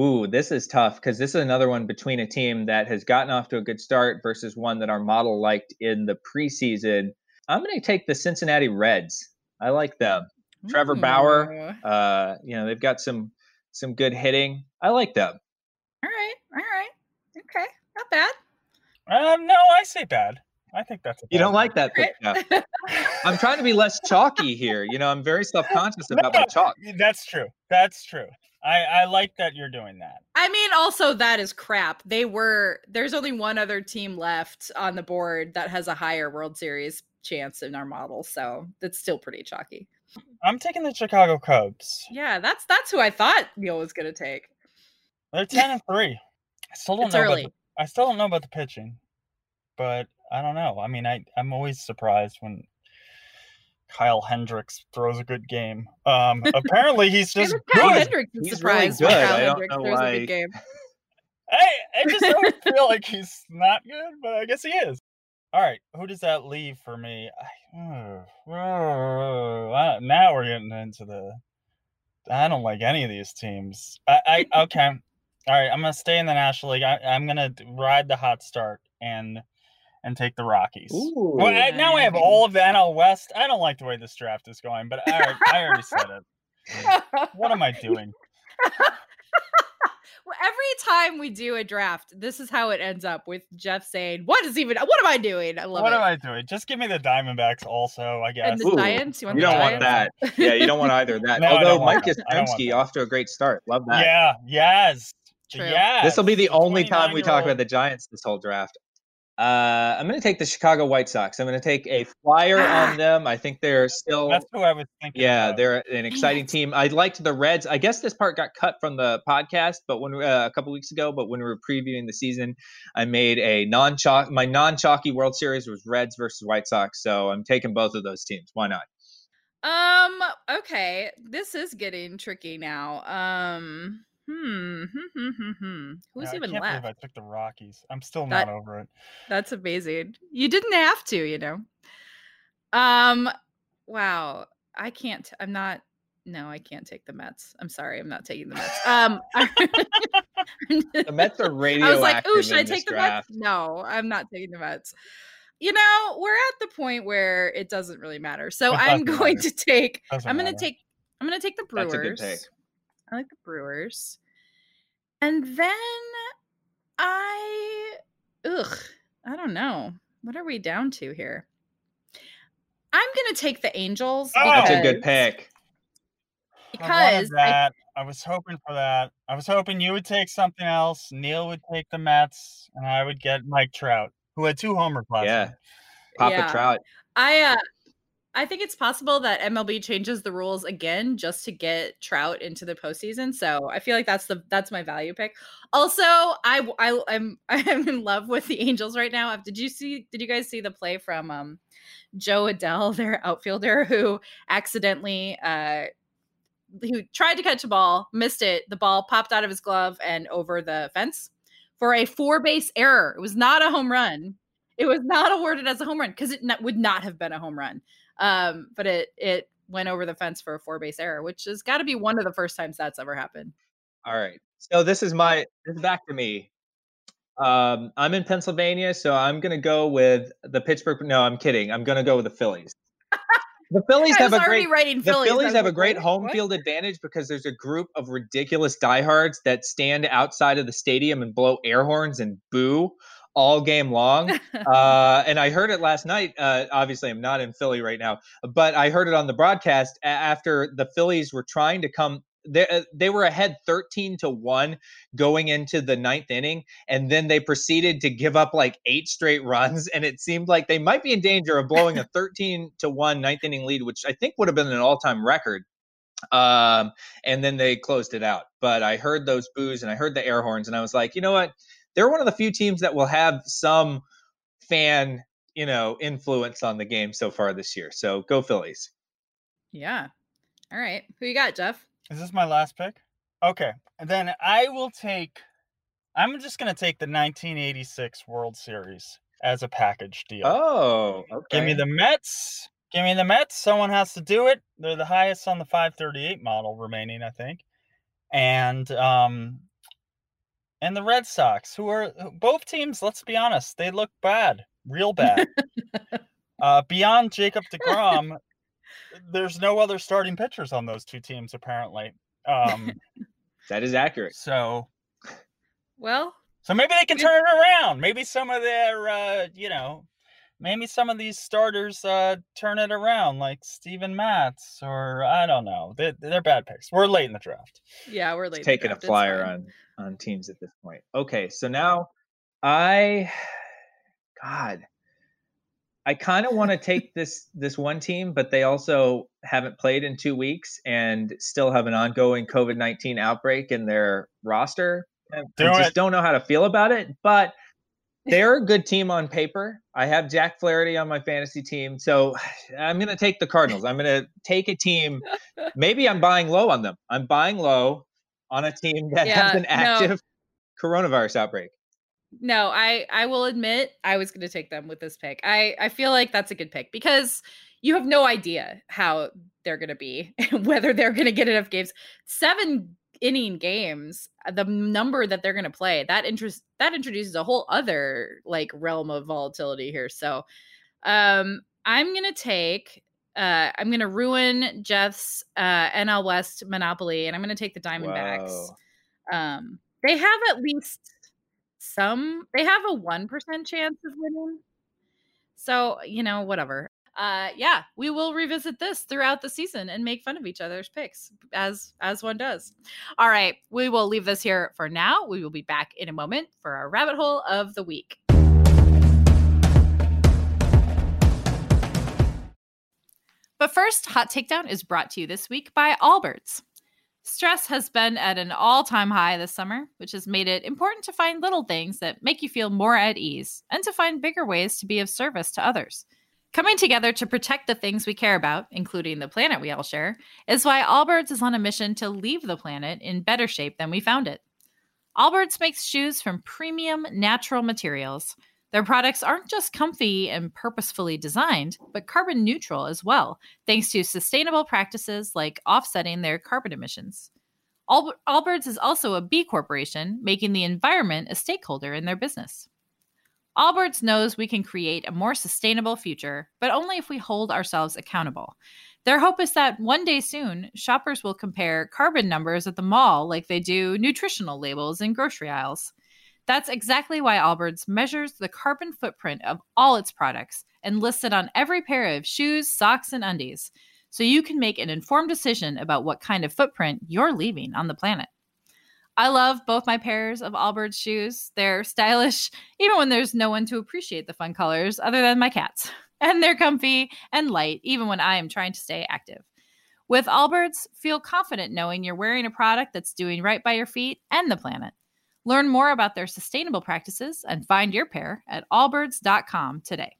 Ooh, this is tough because this is another one between a team that has gotten off to a good start versus one that our model liked in the preseason. I'm gonna take the Cincinnati Reds. I like them. Trevor Bauer. Uh, you know they've got some some good hitting. I like them. All right. All right. Okay. Not bad. Um, no, I say bad. I think that's a You don't pick. like that pick. yeah. I'm trying to be less chalky here. You know, I'm very self conscious about my chalk. That's true. That's true. I, I like that you're doing that. I mean, also that is crap. They were there's only one other team left on the board that has a higher World Series chance in our model, so that's still pretty chalky. I'm taking the Chicago Cubs. Yeah, that's that's who I thought Neil was gonna take. They're ten and three. I still don't It's know. About the, I still don't know about the pitching, but I don't know. I mean, I I'm always surprised when Kyle Hendricks throws a good game. Um, apparently he's just Kyle good. Hendricks is He's really surprised when good. Kyle I don't Hendricks know throws a why- good game. I I just don't feel like he's not good, but I guess he is. All right, who does that leave for me? I, uh, now we're getting into the. I don't like any of these teams. I, I okay. All right, I'm gonna stay in the National League. I, I'm gonna ride the hot start and and take the Rockies. Ooh. Well, I- now I have all of the NL West. I don't like the way this draft is going, but I already, I already said it. What am I doing? well, every time we do a draft, this is how it ends up with Jeff saying, "What is even? What am I doing?" I love it. What it. am I doing? Just give me the Diamondbacks, also. I guess. and the Ooh, Giants. You want You the don't want that. Yeah, you don't want either of that. No, Although don't Mike that. I Yastrzemski off to a great start. Love that. Yeah. Yes. True. Yes. This will be the only time we talk about the Giants this whole draft. Uh, I'm going to take the Chicago White Sox. I'm going to take a flyer on them. I think they're still. That's who I was thinking. Yeah, about. they're an exciting team. I liked the Reds. I guess this part got cut from the podcast, but when uh, a couple weeks ago, but when we were previewing the season, I made a non chalk. My non chalky World Series was Reds versus White Sox, so I'm taking both of those teams. Why not? Um. Okay. This is getting tricky now. Um. Hmm. Hmm. Hmm. Hmm. Who's Yeah, even I can't left? believe I took the Rockies. I'm still That- not over it. That's amazing. You didn't have to, you know. Um. Wow. I can't. I'm not. No, I can't take the Mets. I'm sorry. I'm not taking the Mets. Um. The Mets are rating. I was like, oh, should I take the. Mets?" No, I'm not taking the Mets. you know, we're at the point where it doesn't really matter. So I'm going matter. to take Doesn't I'm going to take I'm going to take the Brewers. That's a good take. I like the Brewers. And then I ugh, I don't know. What are we down to here? I'm going to take the Angels Oh! That's a good pick. I because I, that. I, was hoping for that. I was hoping you would take something else. Neil would take the Mets, and I would get Mike Trout, who had two homers last Yeah. night. Papa Yeah. Trout. I uh I think it's possible that MLB changes the rules again just to get Trout into the postseason. So I feel like that's the that's my value pick. Also, I I I'm I'm in love with the Angels right now. Did you see? Did you guys see the play from um Jo Adell, their outfielder, who accidentally uh who tried to catch a ball, missed it. The ball popped out of his glove and over the fence for a four base error. It was not a home run. It was not awarded as a home run because it not, would not have been a home run. Um, but it it went over the fence for a four base error, which has got to be one of the first times that's ever happened. All right. So this is my this is back to me. Um, I'm in Pennsylvania, so I'm gonna go with the Pittsburgh. No, I'm kidding. I'm gonna go with the Phillies. The Phillies have a great. The Phillies. Have a great home What? field advantage because there's a group of ridiculous diehards that stand outside of the stadium and blow air horns and boo all game long. uh, and I heard it last night. Uh, obviously, I'm not in Philly right now, but I heard it on the broadcast after the Phillies were trying to come. They, uh, they were ahead 13 to 1 going into the ninth inning, and then they proceeded to give up like eight straight runs. And it seemed like they might be in danger of blowing a 13 to 1 ninth inning lead, which I think would have been an all time record. Um, and then they closed it out. But I heard those boos and I heard the air horns, and I was like, you know what? They're one of the few teams that will have some fan, you know, influence on the game so far this year. So go Phillies. yeah. All right. Who you got, Jeff? Is this my last pick? Okay. And then I will take I'm just gonna take the 1986 World Series as a package deal. Oh, okay. Give me the Mets. Give me the Mets. Someone has to do it. They're the highest on the 538 model remaining, I think. And um and the Red Sox, who are both teams, let's be honest, they look bad. Real bad. uh beyond Jacob DeGrom, there's no other starting pitchers on those two teams apparently. Um that is accurate. so Well, so maybe they can turn it around. Maybe some of their, uh, you know, maybe some of these starters uh, turn it around, like Steven Matz, or I don't know. They, they're bad picks. We're late in the draft. yeah, we're late. in the taking a flyer on on teams at this point. Okay, so now I God I kind of want to take this this one team, but they also haven't played in 2 weeks and still have an ongoing COVID-19 outbreak in their roster. And Do I just it. don't know how to feel about it, but they're a good team on paper. I have Jack Flaherty on my fantasy team, so I'm going to take the Cardinals. I'm going to take a team. Maybe I'm buying low on them. I'm buying low on a team that Yeah, has an no. active coronavirus outbreak. No, I I will admit I was going to take them with this pick. I I feel like that's a good pick because you have no idea how they're going to be, whether they're going to get enough games. Seven inning games, uh, the number that they're going to play, that interest that introduces a whole other like realm of volatility here. So, um I'm going to take uh I'm going to ruin Jeff's uh NL West monopoly and I'm going to take the Diamondbacks Whoa. um they have at least some they have a 1% chance of winning so you know whatever uh yeah we will revisit this throughout the season and make fun of each other's picks as as one does all right we will leave this here for now we will be back in a moment for our rabbit hole of the week But first, Hot Takedown is brought to you this week by Allbirds. Stress has been at an all time high this summer, which has made it important to find little things that make you feel more at ease and to find bigger ways to be of service to others. Coming together to protect the things we care about, including the planet we all share, is why Allbirds is on a mission to leave the planet in better shape than we found it. Allbirds makes shoes from premium natural materials. Their products aren't just comfy and purposefully designed, but carbon neutral as well, thanks to sustainable practices like offsetting their carbon emissions. All- Allbirds is also a B corporation, making the environment a stakeholder in their business. Allbirds knows we can create a more sustainable future, but only if we hold ourselves accountable. Their hope is that one day soon, shoppers will compare carbon numbers at the mall like they do nutritional labels in grocery aisles. That's exactly why Allbirds measures the carbon footprint of all its products and lists it on every pair of shoes, socks, and undies, so you can make an informed decision about what kind of footprint you're leaving on the planet. I love both my pairs of Allbirds shoes. They're stylish, even when there's no one to appreciate the fun colors other than my cats. And they're comfy and light, even when I am trying to stay active. With Allbirds, feel confident knowing you're wearing a product that's doing right by your feet and the planet. Learn more about their sustainable practices and find your pair at allbirds.com today.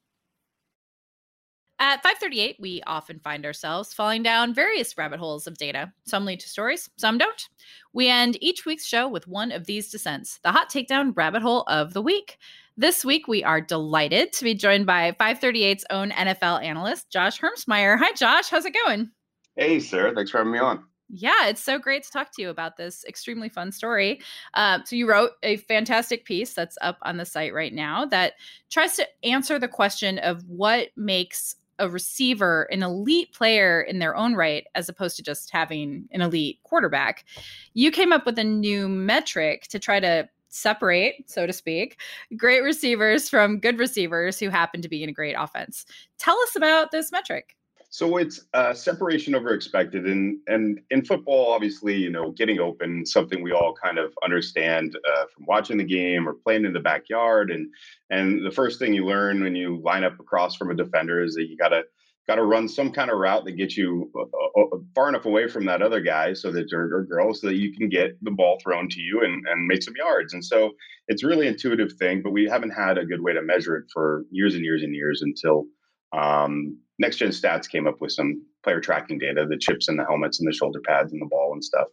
At 538, we often find ourselves falling down various rabbit holes of data. Some lead to stories, some don't. We end each week's show with one of these descents, the hot takedown rabbit hole of the week. This week, we are delighted to be joined by 538's own NFL analyst, Josh Hermsmeyer. Hi, Josh. How's it going? Hey, Sara. Thanks for having me on. Yeah, it's so great to talk to you about this extremely fun story. Uh, so, you wrote a fantastic piece that's up on the site right now that tries to answer the question of what makes a receiver an elite player in their own right as opposed to just having an elite quarterback you came up with a new metric to try to separate so to speak great receivers from good receivers who happen to be in a great offense. Tell us about this metric so it's uh, separation over expected, and and in football, obviously, you know, getting open something we all kind of understand uh, from watching the game or playing in the backyard, and and the first thing you learn when you line up across from a defender is that you gotta got to run some kind of route that gets you uh, uh, uh, far enough away from that other guy so that or girl so that you can get the ball thrown to you and, and make some yards and so it's really intuitive thing but we haven't had a good way to measure it for years and years and years until um, Next Gen Stats came up with some player tracking data, the chips and the helmets and the shoulder pads and the ball and stuff.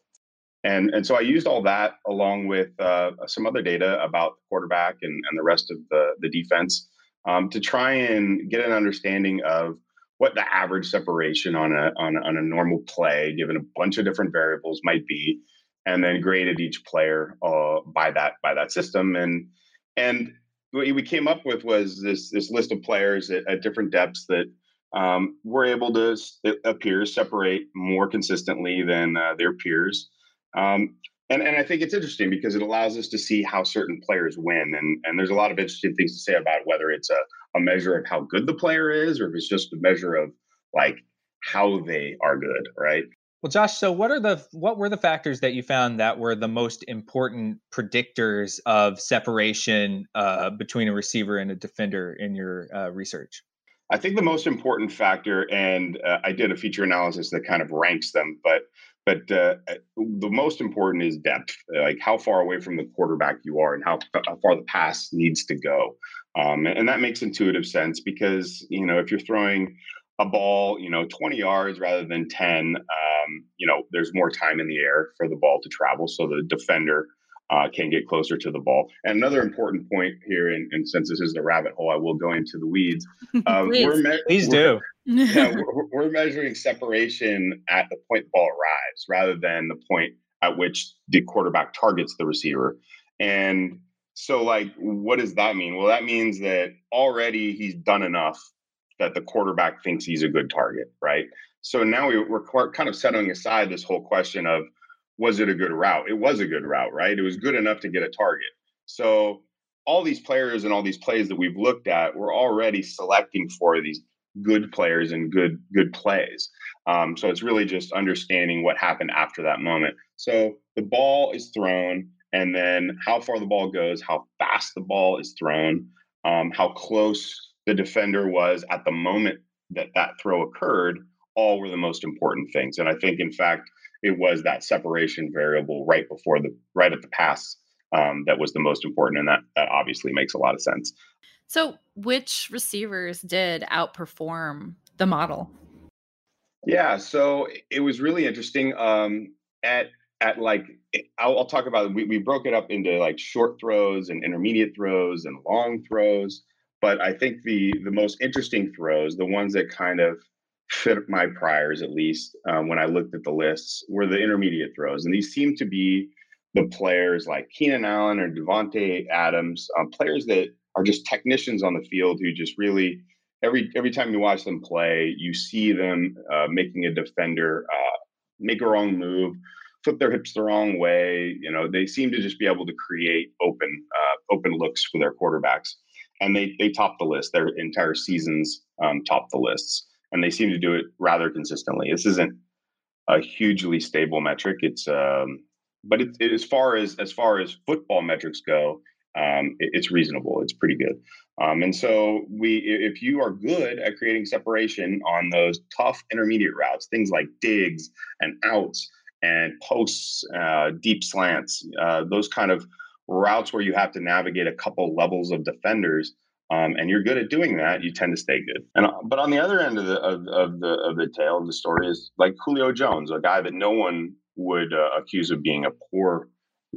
And, and so I used all that along with uh, some other data about the quarterback and, and the rest of the, the defense um, to try and get an understanding of what the average separation on a, on, on a normal play, given a bunch of different variables, might be, and then graded each player uh, by that by that system. And and what we came up with was this this list of players at, at different depths that um, were able to, it appears, separate more consistently than uh, their peers. Um, and, and I think it's interesting because it allows us to see how certain players win. And, and there's a lot of interesting things to say about whether it's a, a measure of how good the player is or if it's just a measure of like how they are good, right? Well, Josh, so what are the what were the factors that you found that were the most important predictors of separation uh, between a receiver and a defender in your uh, research? I think the most important factor, and uh, I did a feature analysis that kind of ranks them, but but uh, uh, the most important is depth, like how far away from the quarterback you are and how, how far the pass needs to go. Um, and that makes intuitive sense because you know if you're throwing a ball, you know, 20 yards rather than 10, um, you know, there's more time in the air for the ball to travel, so the defender uh, can get closer to the ball. And another important point here, and, and, since this is the rabbit hole, I will go into the weeds. Um, Please. We're me- Please do. We're, yeah, we're, we're, measuring separation at the point the ball arrives rather than the point at which the quarterback targets the receiver. And so, like, what does that mean? Well, that means that already he's done enough that the quarterback thinks he's a good target, right? So now we, we're kind of setting aside this whole question of was it a good route? It was a good route, right? It was good enough to get a target. So all these players and all these plays that we've looked at, we're already selecting for these good players and good good plays. Um, so it's really just understanding what happened after that moment. So the ball is thrown, and then how far the ball goes, how fast the ball is thrown, um, how close the defender was at the moment that that throw occurred, all were the most important things. And I think, in fact, it was that separation variable right before the right at the pass um, that was the most important, and that that obviously makes a lot of sense. So, which receivers did outperform the model? Yeah, so it was really interesting. Um, at at like I'll, I'll talk about we, we broke it up into like short throws and intermediate throws and long throws. But I think the the most interesting throws, the ones that kind of fit my priors at least um, when I looked at the lists were the intermediate throws, and these seem to be the players like Keenan Allen or Davante Adams, um, players that are just technicians on the field who just really every every time you watch them play, you see them uh, making a defender uh, make a wrong move, flip their hips the wrong way. You know, they seem to just be able to create open uh, open looks for their quarterbacks, and they they top the list. Their entire seasons um, top the lists, and they seem to do it rather consistently. This isn't a hugely stable metric. It's um, but it, it, as far as as far as football metrics go, um, it, it's reasonable. It's pretty good. Um, and so we, if you are good at creating separation on those tough intermediate routes, things like digs and outs and posts, uh, deep slants, uh, those kind of routes where you have to navigate a couple levels of defenders, um, and you're good at doing that, you tend to stay good. And uh, but on the other end of the of, of the of the tale of the story is like Julio Jones, a guy that no one would uh, accuse of being a poor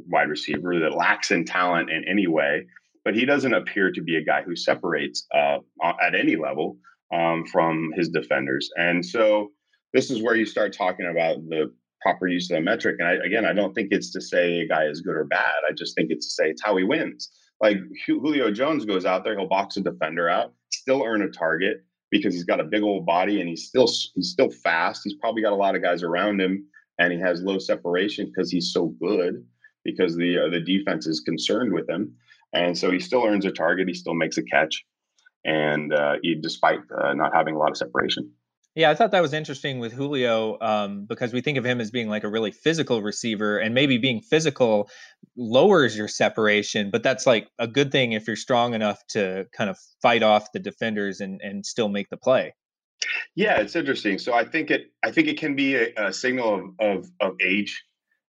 wide receiver that lacks in talent in any way, but he doesn't appear to be a guy who separates uh, at any level um, from his defenders. And so this is where you start talking about the proper use of the metric. And I, again, I don't think it's to say a guy is good or bad. I just think it's to say it's how he wins. Like Julio Jones goes out there, he'll box a defender out, still earn a target because he's got a big old body and he's still he's still fast. He's probably got a lot of guys around him, and he has low separation because he's so good because the uh, the defense is concerned with him, and so he still earns a target. He still makes a catch, and uh, he, despite uh, not having a lot of separation. Yeah, I thought that was interesting with Julio um, because we think of him as being like a really physical receiver, and maybe being physical lowers your separation, but that's like a good thing if you're strong enough to kind of fight off the defenders and and still make the play. Yeah, it's interesting. So I think it I think it can be a, a signal of, of of age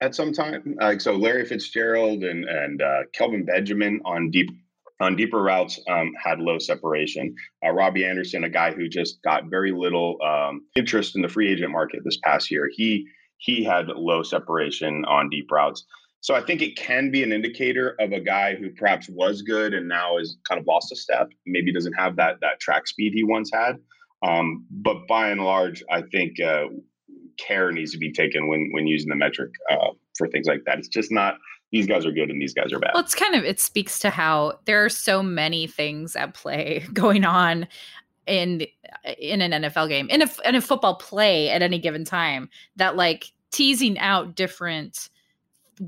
at some time. Like so, Larry Fitzgerald and and uh, Kelvin Benjamin on deep on deeper routes um, had low separation. Uh, Robbie Anderson, a guy who just got very little um, interest in the free agent market this past year, he he had low separation on deep routes. So I think it can be an indicator of a guy who perhaps was good and now is kind of lost a step. Maybe doesn't have that that track speed he once had. Um, but by and large, I think uh, care needs to be taken when when using the metric uh, for things like that. It's just not these guys are good and these guys are bad. Well, it's kind of it speaks to how there are so many things at play going on in in an NFL game, in a in a football play at any given time that like teasing out different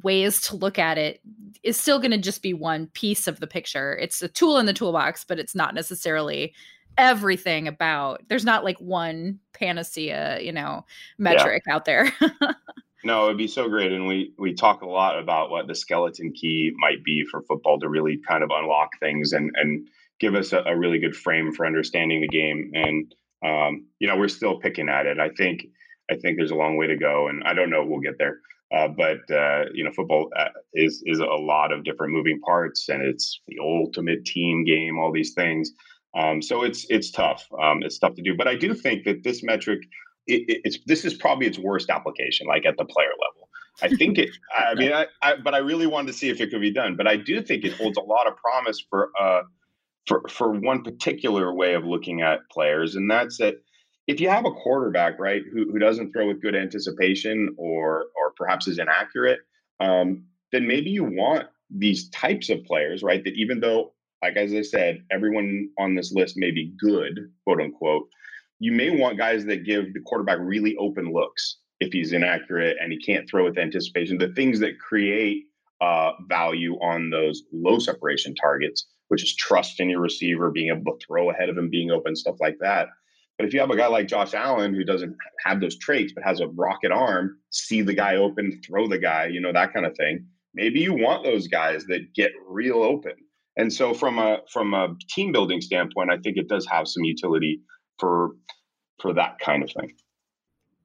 ways to look at it is still going to just be one piece of the picture. It's a tool in the toolbox, but it's not necessarily everything about there's not like one panacea, you know, metric yeah. out there. No, it'd be so great, and we we talk a lot about what the skeleton key might be for football to really kind of unlock things and and give us a, a really good frame for understanding the game. And um, you know, we're still picking at it. I think I think there's a long way to go, and I don't know we'll get there. Uh, but uh, you know, football uh, is is a lot of different moving parts, and it's the ultimate team game. All these things, um, so it's it's tough. Um, it's tough to do. But I do think that this metric it, it's this is probably its worst application, like at the player level. I think it. I mean, I, I, but I really wanted to see if it could be done. But I do think it holds a lot of promise for uh for for one particular way of looking at players, and that's that if you have a quarterback right who who doesn't throw with good anticipation or or perhaps is inaccurate, um, then maybe you want these types of players, right? That even though, like as I said, everyone on this list may be good, quote unquote you may want guys that give the quarterback really open looks if he's inaccurate and he can't throw with anticipation. The things that create uh, value on those low separation targets, which is trust in your receiver, being able to throw ahead of him, being open, stuff like that. But if you have a guy like Josh Allen who doesn't have those traits but has a rocket arm, see the guy open, throw the guy, you know that kind of thing. Maybe you want those guys that get real open. And so from a from a team building standpoint, I think it does have some utility for for that kind of thing.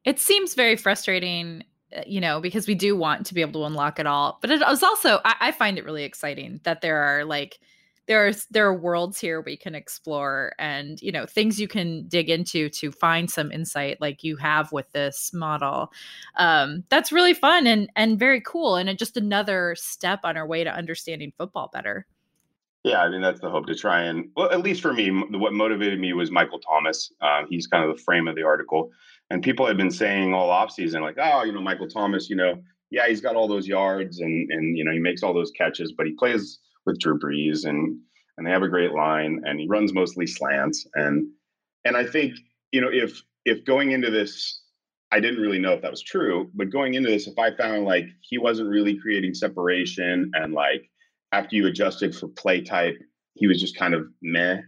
It seems very frustrating, uh, you know, because we do want to be able to unlock it all. But it was also I, I find it really exciting that there are like there are there are worlds here we can explore and you know things you can dig into to find some insight like you have with this model um, that's really fun and and very cool and just another step on our way to understanding football better yeah, I mean that's the hope to try and well, at least for me, what motivated me was Michael Thomas. Uh, he's kind of the frame of the article, and people had been saying all offseason, like, oh, you know, Michael Thomas, you know, yeah, he's got all those yards and and you know he makes all those catches, but he plays with Drew Brees and and they have a great line, and he runs mostly slants. And and I think you know if if going into this, I didn't really know if that was true, but going into this, if I found like he wasn't really creating separation, and like after you adjusted for play type, he was just kind of meh.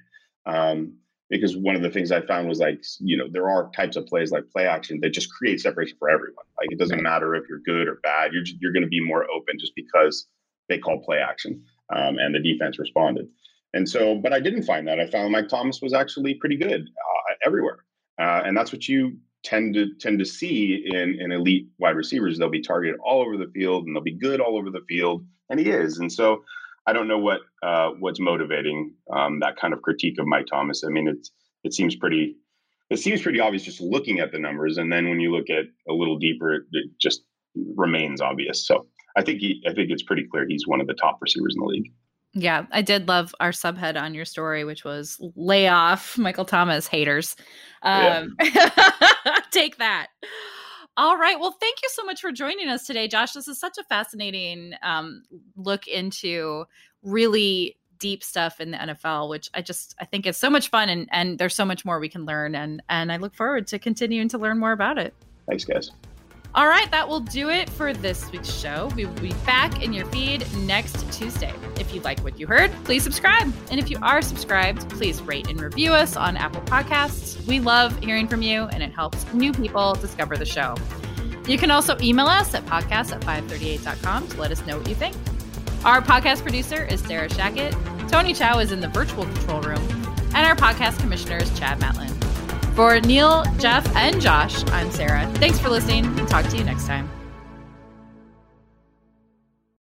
Um, because one of the things I found was like, you know, there are types of plays like play action that just create separation for everyone. Like it doesn't matter if you're good or bad. You're just, you're going to be more open just because they call play action um, and the defense responded. And so, but I didn't find that. I found Mike Thomas was actually pretty good uh, everywhere, uh, and that's what you tend to tend to see in in elite wide receivers. They'll be targeted all over the field and they'll be good all over the field, and he is. And so, I don't know what uh, what's motivating um, that kind of critique of Mike Thomas. I mean, it's it seems pretty it seems pretty obvious just looking at the numbers, and then when you look at a little deeper, it, just remains obvious. So I think he I think it's pretty clear he's one of the top receivers in the league. Yeah, I did love our subhead on your story, which was "Lay off Michael Thomas haters." Um, yeah. take that. All right. Well, thank you so much for joining us today, Josh. This is such a fascinating um, look into really deep stuff in the NFL, which I just I think is so much fun, and and there's so much more we can learn, and and I look forward to continuing to learn more about it. Thanks, guys. All right, that will do it for this week's show. We will be back in your feed next Tuesday. If you like what you heard, please subscribe. And if you are subscribed, please rate and review us on Apple Podcasts. We love hearing from you, and it helps new people discover the show. You can also email us at podcast at 538.com to let us know what you think. Our podcast producer is Sarah Shackett. Tony Chow is in the virtual control room. And our podcast commissioner is Chad Matlin. For Neil, Jeff, and Josh, I'm Sara. Thanks for listening and talk to you next time.